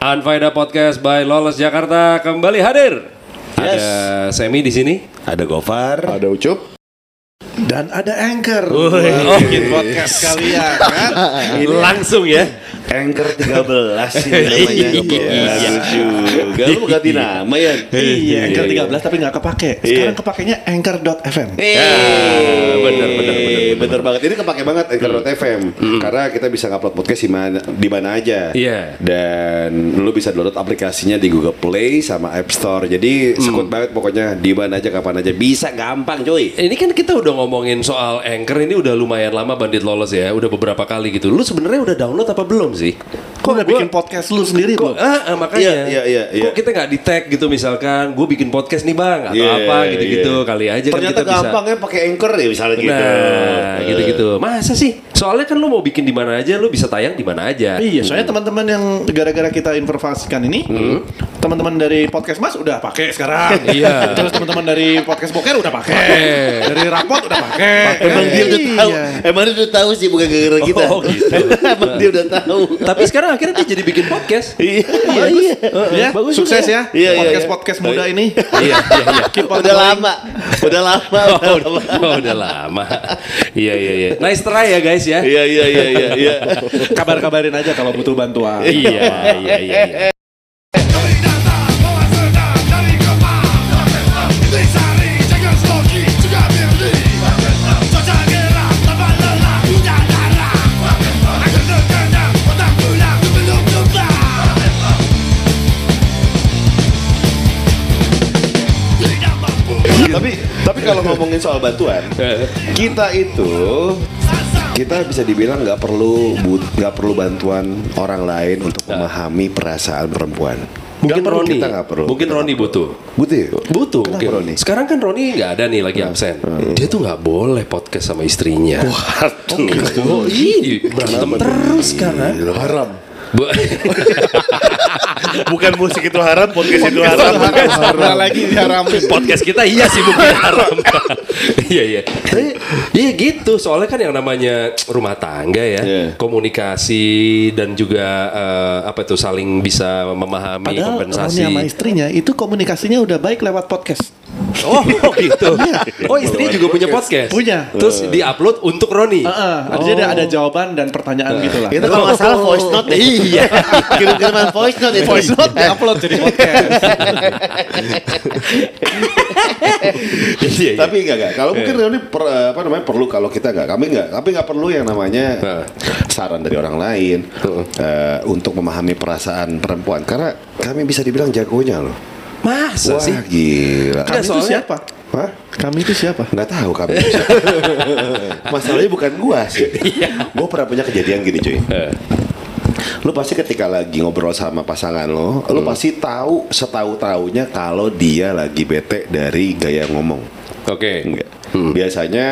Unfaida Podcast by Lolos Jakarta kembali hadir. Ada Semi di sini. Ada Gofar. Ada Ucup. Dan ada Anchor. Oh, bikin podcast kalian kan. Langsung ya. Anchor 13 ini namanya. Iya juga. Lu ganti nama ya? Iya, Anchor 13 tapi nggak kepake. Sekarang kepakainya Anchor.fm. Eh, bener, bener, bener, bener banget. Ini kepake banget Anchor.fm karena kita bisa ngupload podcast di mana di mana aja. Iya. Dan lu bisa download aplikasinya di Google Play sama App Store. Jadi sekut banget pokoknya di mana aja kapan aja bisa gampang cuy. Ini kan kita udah ngomongin soal Anchor ini udah lumayan lama bandit lolos ya, udah beberapa kali gitu. Lu sebenarnya udah download apa belum sih? Kok udah gua- bikin podcast lu sendiri Kok, kok? ah, ah, makanya. Iya, iya, iya, iya. Kok kita nggak di tag gitu misalkan, gue bikin podcast nih bang atau Iya, apa gitu-gitu iya. kali aja Ternyata kan kita bisa. gampang ya pakai Anchor ya misalnya gitu. Nah, gitu-gitu. Masa sih? Soalnya kan lu mau bikin di mana aja, lu bisa tayang di mana aja. Iya, soalnya teman-teman yang gara-gara kita informasikan ini, teman-teman dari podcast Mas udah pakai sekarang. Iya. Terus teman-teman dari podcast Boker udah pakai. dari Rapot udah pakai. Emang dia udah Iya. tahu. Emang dia udah tahu sih bukan gara-gara kita. Oh, gitu. Emang dia udah tahu. Tapi sekarang akhirnya dia jadi bikin podcast. Iya, Iya, iya. Ya, Bagus sukses juga. ya. Iya, iya, podcast iya. podcast muda ini. Iya, iya, iya. Keep on Udah lama. Udah lama. Oh, udah lama. udah, oh, udah lama. Iya, iya, iya. Nice try ya guys ya. Iya, iya, iya, iya, iya. Kabar-kabarin aja kalau butuh bantuan. Iya, iya, iya. Tapi kalau ngomongin soal bantuan, kita itu kita bisa dibilang nggak perlu nggak perlu bantuan orang lain untuk memahami perasaan perempuan. Mungkin perlu, Roni, kita nggak perlu. mungkin Kita Roni butuh. Butuh. ya? Butuh Kenapa mungkin. Roni? Sekarang kan Roni nggak ada nih lagi absen. Dia tuh nggak boleh podcast sama istrinya. Oh, iya, berantem terus sekarang. Haram. Bu- Bukan musik itu haram, podcast itu haram. Haram lagi diharamin. podcast kita iya sih mungkin haram. Iya iya. Tapi, Iya gitu. Soalnya kan yang namanya rumah tangga ya, Iya. komunikasi dan juga eh, apa itu saling bisa memahami Padahal kompensasi. Roni sama istrinya itu komunikasinya udah baik lewat podcast. Oh, oh gitu. Oh istrinya juga punya podcast. Punya. Terus diupload untuk Roni. Heeh, jadi ada jawaban dan pertanyaan gitu lah. Itu kalau nggak salah voice note deh. Iya. Kirim-kiriman voice note itu. Voice note di-upload jadi podcast. Iya, iya. Tapi enggak enggak. Kalau mungkin Reuni per, apa namanya perlu kalau kita enggak. Kami enggak. Tapi enggak perlu yang namanya saran dari orang lain eh, untuk memahami perasaan perempuan karena kami bisa dibilang jagonya loh. Masa Wah sih? gila. Kami itu siapa? Hah? Kami itu siapa? Nggak tahu kami. Masalahnya bukan gua sih. gua pernah punya kejadian gini cuy. Lu pasti ketika lagi ngobrol sama pasangan lo, lu pasti tahu setahu taunya kalau dia lagi bete dari gaya ngomong. Oke. Enggak. Biasanya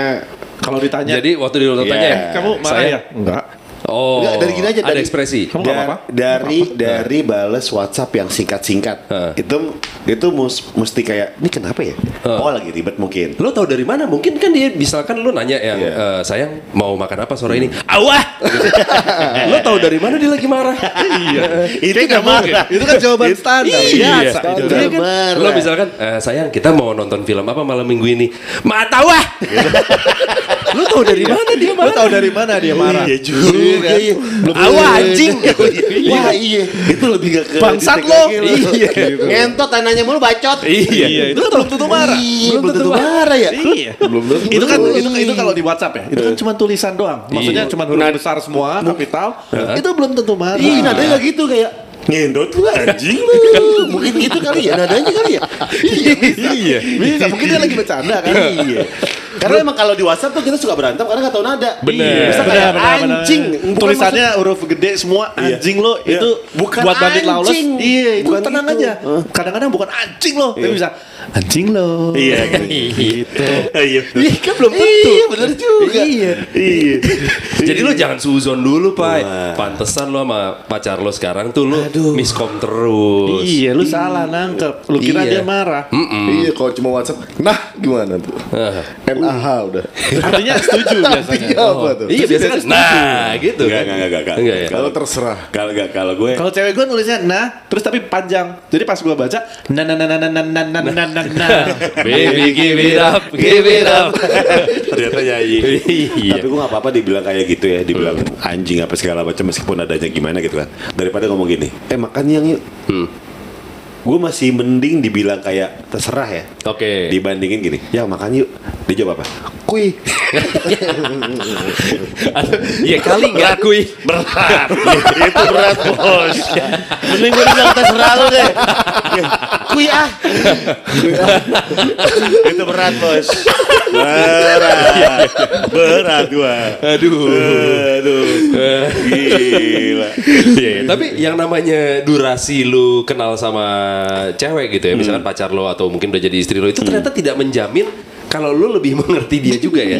Kalau ditanya, Jadi waktu dulu Iya. tanya, kamu marah saya- ya? Enggak. Oh, Enggak, dari gini aja, Ada dari- ekspresi. Kamu Da- apa-apa? dari dari bales WhatsApp yang singkat-singkat Heeh. itu itu mus- mesti kayak ini kenapa ya oh lagi ribet mungkin Lo tau dari mana? Mungkin kan dia misalkan lo nanya yang Iya. "Eh, sayang mau makan apa sore ini? Awah. lo tau dari mana dia lagi marah? iya. itu udah marah Itu kan jawaban standar. Iya. Iya kan? marah. Lo misalkan "Eh, sayang kita mau nonton film apa malam minggu ini? Ma tahu ah. lo tau dari mana dia Lu marah? tahu dari mana dia marah? Iya juga iya. Awah anjing. Wah iya Itu lebih gak ke Bangsat lo. Iya. Ngentot tanahnya mulu bacot Iya. Itu kan belum tentu marah. Iya belum tentu marah ya Iya. Belum tentu Itu kan itu itu kalau di WhatsApp ya. Itu kan cuma tulisan doang. Maksudnya Iya. cuma huruf besar semua, kapital. Itu belum tentu marah. Iya nadanya gitu kayak Ngendot lu anjing lu Mungkin gitu kali ya Nadanya kali ya Iya. Bisa, mungkin dia lagi bercanda kan. Iya Karena emang kalau di WhatsApp tuh kita suka berantem Karena gak tahu nada Bener. Bisa kayak anjing Bukan Tulisannya huruf gede semua Iya. anjing lo Iya. itu Bukan buat bandit lawless. anjing. Iya, itu Bukan tenang gitu. aja. Kadang-kadang bukan anjing lo, tapi Iya. bisa anjing lo. Iya gitu. Iya Iya kan belum tentu. Iya bener juga Iya. Iya Jadi lo jangan suzon dulu, Pak. Pantesan lo sama pacar lo sekarang tuh lo Aduh. miskom terus. Iya, lu salah nangkep. Lu kira Iya. dia marah. Mm-mm. Iya kalau cuma WhatsApp Nah gimana tuh Ah. NA aha udah. Artinya setuju biasanya. Iya apa tuh? Iya biasanya kan nah gitu Enggak, kan. enggak, enggak, enggak. Ya. Kalau terserah. Kalau enggak kalau gue Kalau cewek gue nulisnya nah, terus tapi panjang. Jadi pas gue baca na na na na na na na na na na na. Baby give it up, give it up. ternyata nyanyi. Iya. Tapi gue gak apa-apa dibilang kayak gitu ya, dibilang anjing apa segala macam meskipun adanya gimana gitu kan. Daripada ngomong gini, eh makan yang yuk. Gue masih mending dibilang kayak terserah ya. Oke. Dibandingin gini, ya makan yuk. Dia jawab apa? Kui. Iya kali nggak akui. berat. itu berat bos. Mending gue bilang terserah lu deh. Kui ah. itu berat bos. Berat. Berat gua. Aduh. Aduh. Gila. Iya, iya. tapi yang namanya durasi lu kenal sama cewek gitu ya, misalkan pacar lo atau mungkin udah jadi istri lo itu ternyata tidak menjamin kalau lu lebih mengerti dia juga ya.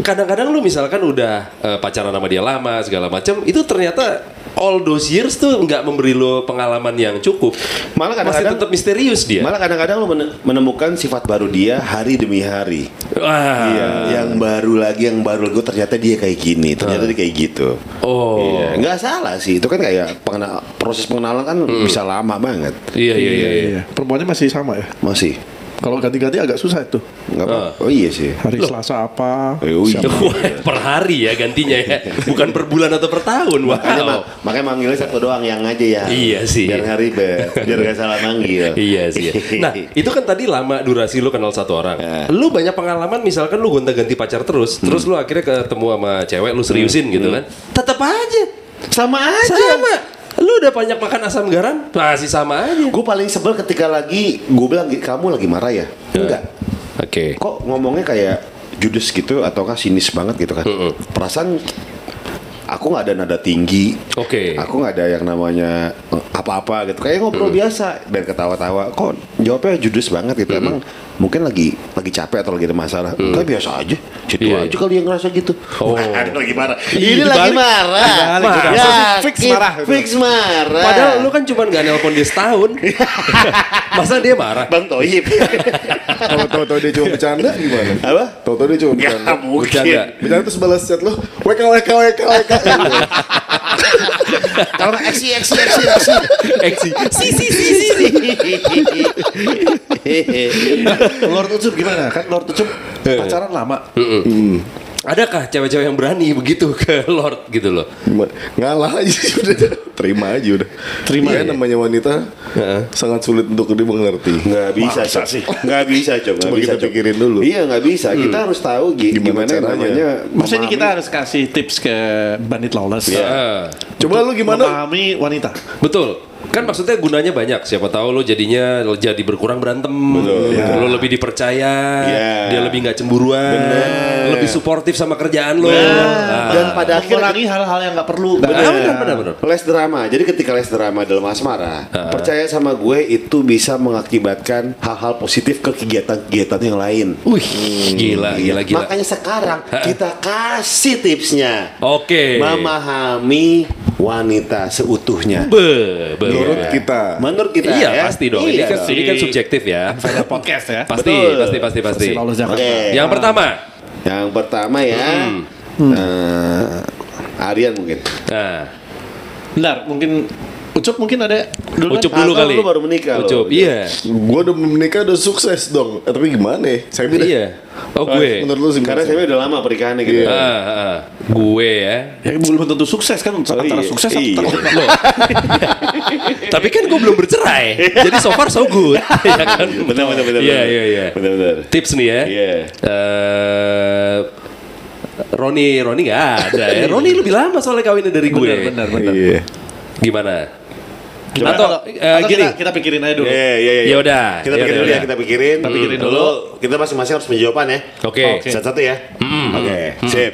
Kadang-kadang lu misalkan udah eh, pacaran sama dia lama segala macam, itu ternyata all those years tuh nggak memberi lo pengalaman yang cukup. Malah Masih kadang-kadang- tetap misterius dia. Malah kadang-kadang lu mene- menemukan sifat baru dia hari demi hari. Wah. Iya, yang baru lagi, yang baru lagi oh, ternyata dia kayak gini, ternyata dia kayak gitu. Oh. Iya, nggak salah sih. Itu kan kayak pengena- proses pengenalan kan bisa lama banget. Iya iya iya. iya. Perempuannya masih sama ya. Masih. Kalau ganti-ganti agak susah itu. Nggak apa. Oh iya sih. Hari Selasa apa? Oh, iya. Wah, per hari ya gantinya ya, bukan per bulan atau per tahun. Makanya, Wow. ma- makanya manggilnya satu doang yang aja ya. Iya sih. Biar nggak ribet, biar nggak salah manggil. Iya sih. Nah, itu kan tadi lama durasi lu kenal satu orang. Ya. Lu banyak pengalaman misalkan lu gonta-ganti pacar terus, terus lu akhirnya ketemu sama cewek lu seriusin gitu kan. Tetap aja. sama aja. Sama. Lu udah banyak makan asam garam, masih sama aja. Gue paling sebel ketika lagi gue bilang kamu lagi marah ya. Enggak. Oke. Kok ngomongnya kayak judes gitu ataukah sinis banget gitu kan? Perasaan aku nggak ada nada tinggi. Oke. Aku nggak ada yang namanya eh, apa-apa gitu. Kayak ngobrol biasa dan ketawa-tawa. Kok jawabnya judes banget gitu. Emang mungkin lagi lagi capek atau lagi ada masalah. Kayak biasa aja. Situ Iya. aja kali yang ngerasa gitu. Oh. ada lagi marah. Ini lagi marah. Dibalik, Ya. Fix marah. Fix marah. Padahal lu kan cuma nggak nelpon dia setahun. Masa dia marah? Bang Toib. Kalau tahu-tahu dia cuma bercanda gimana? Apa? Tahu-tahu dia cuma Gak bercanda. mungkin. Bercanda. Bercanda terus balas chat lo, WK WK WK WK. Kalau nggak eksi eksi eksi eksi. Eksi. Si si si si. si. Lord Ucup gimana? Kan Lord Ucup pacaran lama. Adakah cewek-cewek yang berani begitu ke Lord gitu loh? Gimana? Ngalah aja sih udah. Terima aja udah. Terima ya, ya. namanya wanita sangat sulit untuk dia mengerti. Nggak bisa, Cok. Nggak bisa, Cok. Nggak Coba bisa, pikirin dulu. Iya, nggak bisa. Kita harus tahu gi- Gimana gimana, caranya? namanya. Maksudnya ini kita harus kasih tips ke bandit lawless. Ah. Coba lu gimana? Memahami wanita. Betul. Kan maksudnya gunanya banyak. Siapa tahu lo jadinya jadi berkurang berantem. Lo lebih dipercaya. Iya. Dia lebih nggak cemburuan. Lebih suportif sama kerjaan lo. Nah. Dan pada akhirnya Mengurangi hal-hal yang nggak perlu. Ah, benar, benar, benar. les drama. Jadi ketika les drama dalam asmara, percaya sama gue itu bisa mengakibatkan hal-hal positif ke kegiatan-kegiatan yang lain. Wih, gila, gila, gila. Makanya sekarang kita kasih tipsnya. Oke. Memahami wanita seutuhnya. Be, be, Menurut be. kita. Menurut kita Iya, ya. pasti dong. Iya ini kan dong. ini kan subjektif ya. Ada podcast ya. Pasti, Betul. pasti, pasti, pasti. Oke. Yang pertama. Yang pertama ya. Hmm. eh, Aryan mungkin. Nah, Bentar, mungkin Ucup mungkin ada dulu Ucup Ah, kan? dulu kan kali. lu baru menikah. Ucup, iya. Gue udah menikah udah sukses dong. Eh, tapi gimana ya? Saya bilang. Iya. Oh, gue. Menurut lu sih Karena saya udah lama pernikahannya gitu. Iya. Ah, ah. gue ya. Ya belum tentu sukses kan antara iya. sukses Iya. atau Loh. Tapi kan gue belum bercerai. Jadi so far so good. ya kan? Benar benar benar. Iya, iya, iya. Benar benar. Tips nih ya. Iya. Eh, Roni, Roni nggak ada ya. Roni lebih lama soalnya kawinnya dari gue. benar benar benar. Iya. Gimana? Coba Atau, kalau- eh, atau gini. kita, kita pikirin aja dulu. Iya iya iya. Ya udah, Kita pikirin dulu ya, kita pikirin. Kita pikirin Hmm. dulu. Kita masing-masing harus menjawaban ya. Oke. Oke. Satu-satu ya. Oke, sip.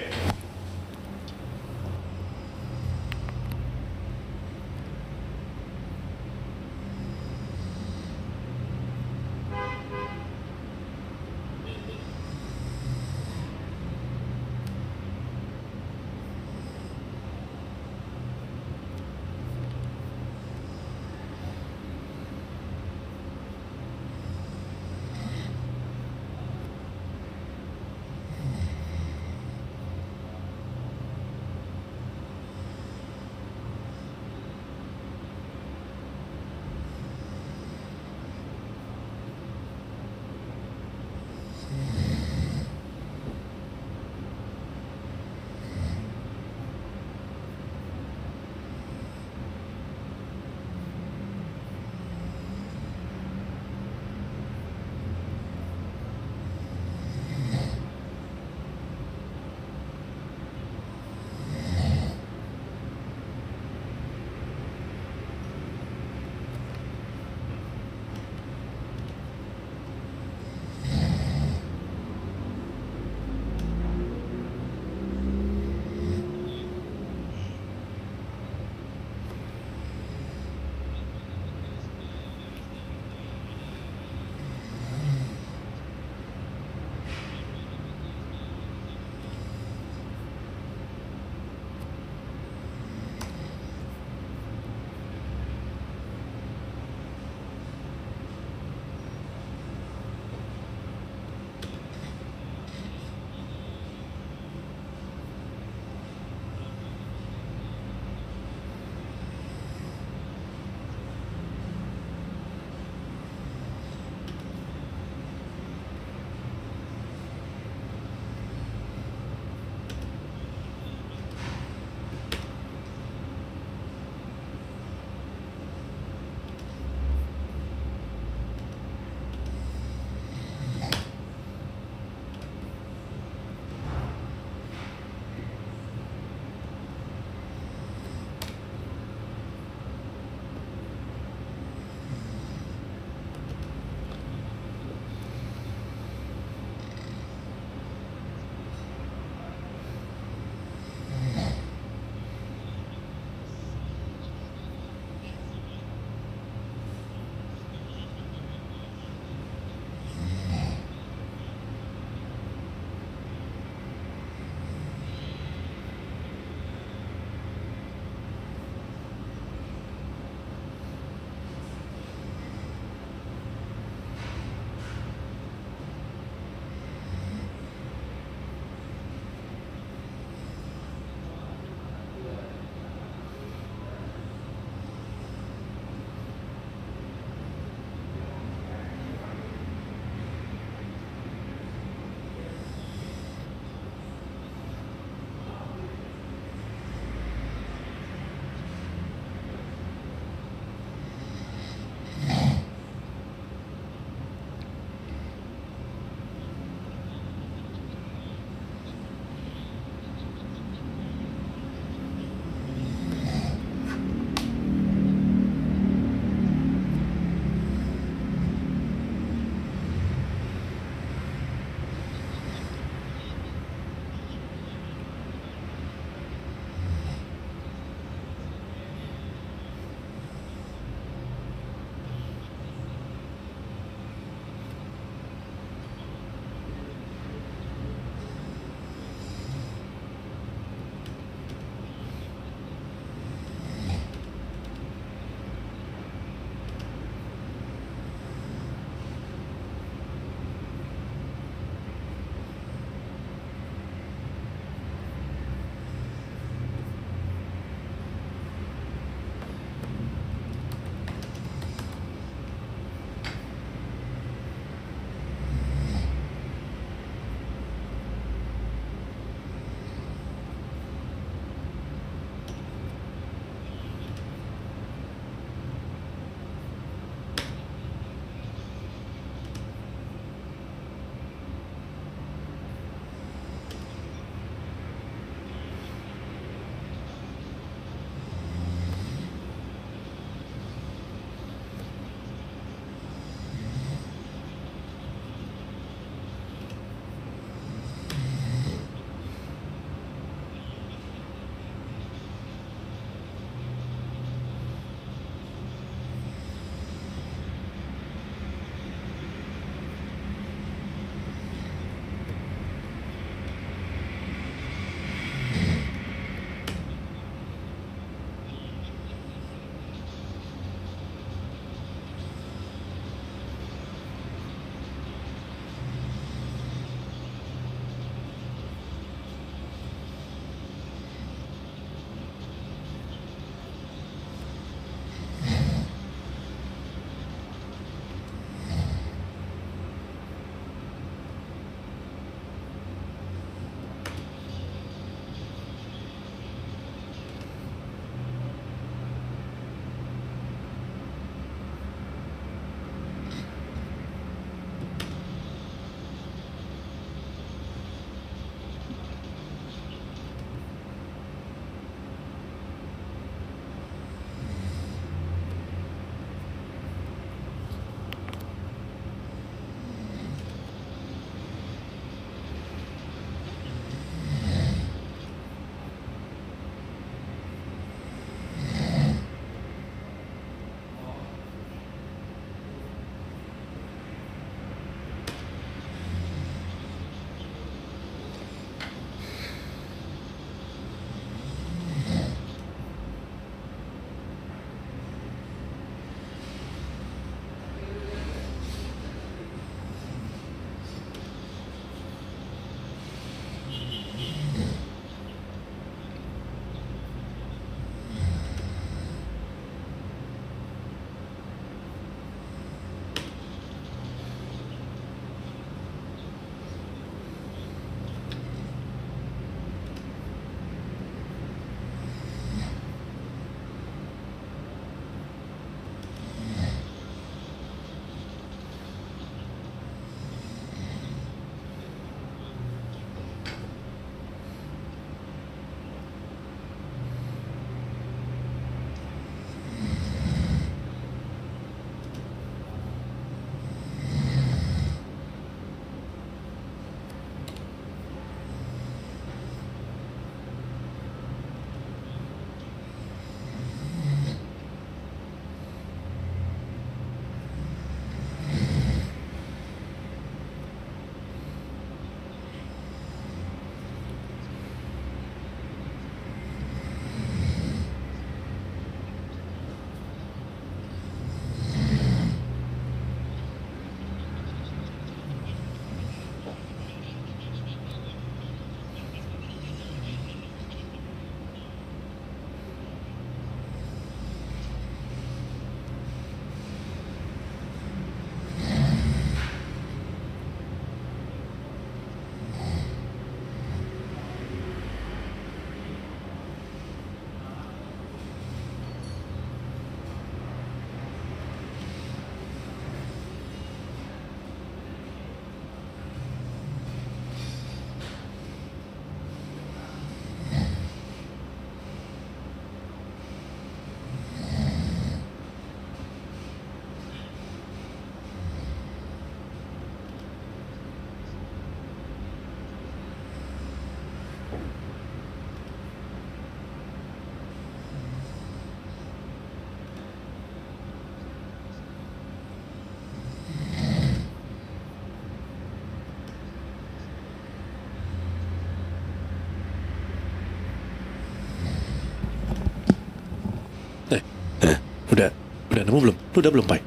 Udah nemu belum? Lu udah belum, Pai?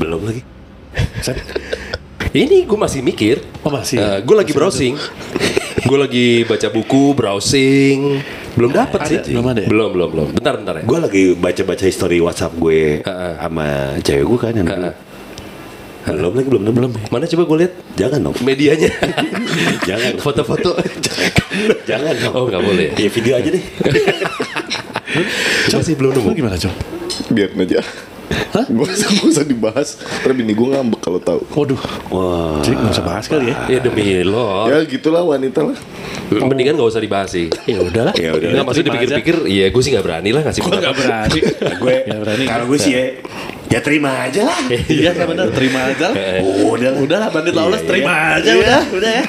Belum lagi. Ini gue masih mikir. Oh, masih. gue lagi browsing. gue lagi baca buku, browsing. Belum dapet Ada, sih. belum ada ya? Belum, belum, belum. Bentar, bentar ya. Gue lagi baca-baca history WhatsApp gue Heeh. sama cewek gue kan yang dulu. Belum lagi, belum, belum. Mana coba gue lihat Jangan dong. medianya. Jangan. Foto-foto. Jangan dong. Oh, nggak boleh. Ya video aja deh. Masih belum Lu nemu. gimana, Cok? Biarin aja. Hah? Gak usah, gak usah dibahas. Ntar bini gue ngambek kalau tahu. Waduh. Wah. Jadi nggak usah bahas kali ya. Ya demi lo. Ya gitulah wanita lah. Mendingan gak usah dibahas sih. Ya udahlah. Ya udah. Nggak maksudnya aja. dipikir-pikir, iya gue sih gak berani lah ngasih Gua nggak pendapat. berani. gue Nggak berani. kalau gue sih ya ya terima aja lah. Iya, benar. Terima aja. lah. Udah lah. Udahlah bandit lawless Iya, terima iya. aja udah, udah ya.